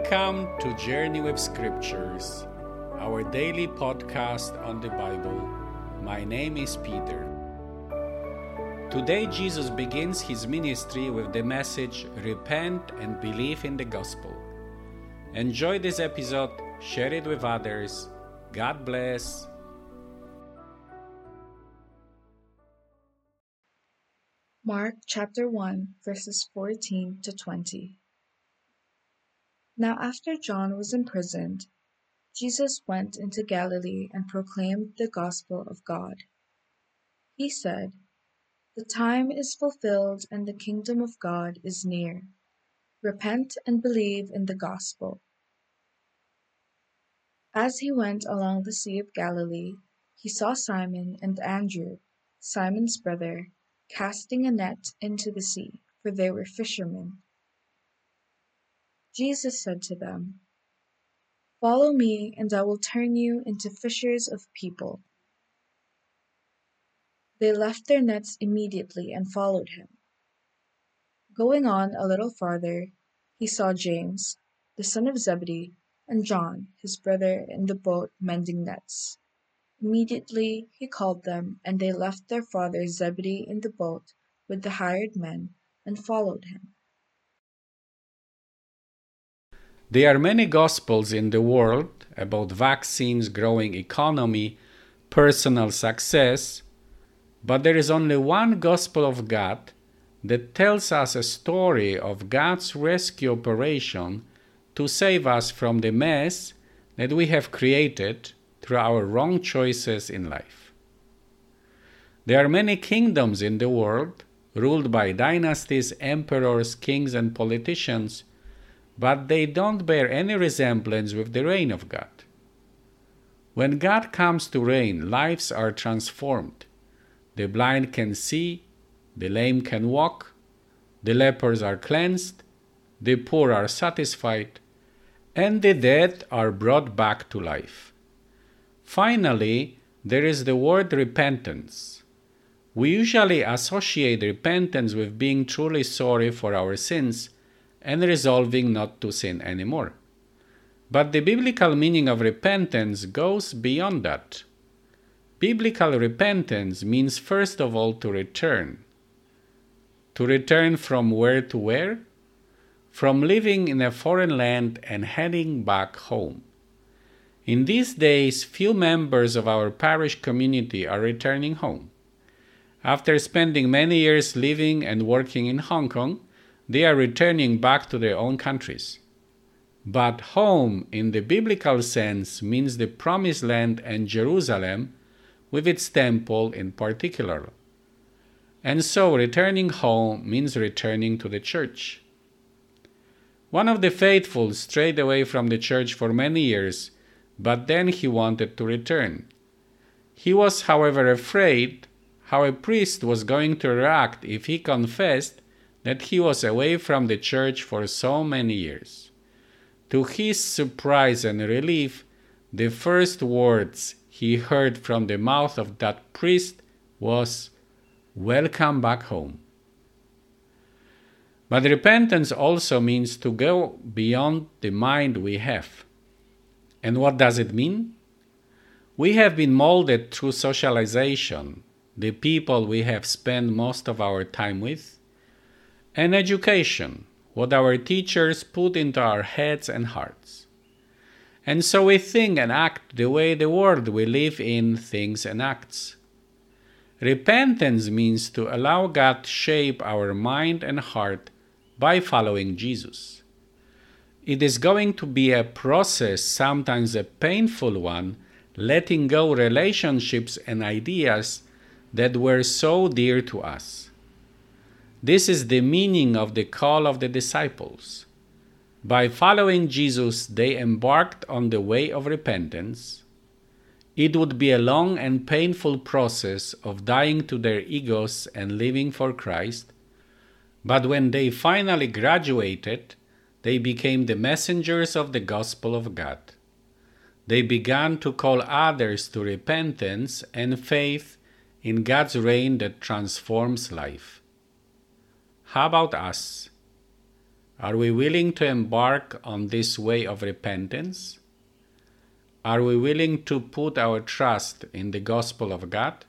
Welcome to Journey with Scriptures, our daily podcast on the Bible. My name is Peter. Today, Jesus begins his ministry with the message Repent and believe in the gospel. Enjoy this episode, share it with others. God bless. Mark chapter 1, verses 14 to 20. Now, after John was imprisoned, Jesus went into Galilee and proclaimed the gospel of God. He said, The time is fulfilled and the kingdom of God is near. Repent and believe in the gospel. As he went along the Sea of Galilee, he saw Simon and Andrew, Simon's brother, casting a net into the sea, for they were fishermen. Jesus said to them, Follow me, and I will turn you into fishers of people. They left their nets immediately and followed him. Going on a little farther, he saw James, the son of Zebedee, and John, his brother, in the boat mending nets. Immediately he called them, and they left their father Zebedee in the boat with the hired men and followed him. There are many gospels in the world about vaccines, growing economy, personal success, but there is only one gospel of God that tells us a story of God's rescue operation to save us from the mess that we have created through our wrong choices in life. There are many kingdoms in the world ruled by dynasties, emperors, kings, and politicians but they don't bear any resemblance with the reign of God. When God comes to reign, lives are transformed. The blind can see, the lame can walk, the lepers are cleansed, the poor are satisfied, and the dead are brought back to life. Finally, there is the word repentance. We usually associate repentance with being truly sorry for our sins and resolving not to sin anymore. But the biblical meaning of repentance goes beyond that. Biblical repentance means, first of all, to return. To return from where to where? From living in a foreign land and heading back home. In these days, few members of our parish community are returning home. After spending many years living and working in Hong Kong, they are returning back to their own countries. But home, in the biblical sense, means the promised land and Jerusalem, with its temple in particular. And so, returning home means returning to the church. One of the faithful strayed away from the church for many years, but then he wanted to return. He was, however, afraid how a priest was going to react if he confessed that he was away from the church for so many years. To his surprise and relief, the first words he heard from the mouth of that priest was, Welcome back home. But repentance also means to go beyond the mind we have. And what does it mean? We have been molded through socialization, the people we have spent most of our time with, and education, what our teachers put into our heads and hearts. And so we think and act the way the world we live in thinks and acts. Repentance means to allow God to shape our mind and heart by following Jesus. It is going to be a process, sometimes a painful one, letting go relationships and ideas that were so dear to us. This is the meaning of the call of the disciples. By following Jesus, they embarked on the way of repentance. It would be a long and painful process of dying to their egos and living for Christ. But when they finally graduated, they became the messengers of the gospel of God. They began to call others to repentance and faith in God's reign that transforms life. How about us? Are we willing to embark on this way of repentance? Are we willing to put our trust in the gospel of God?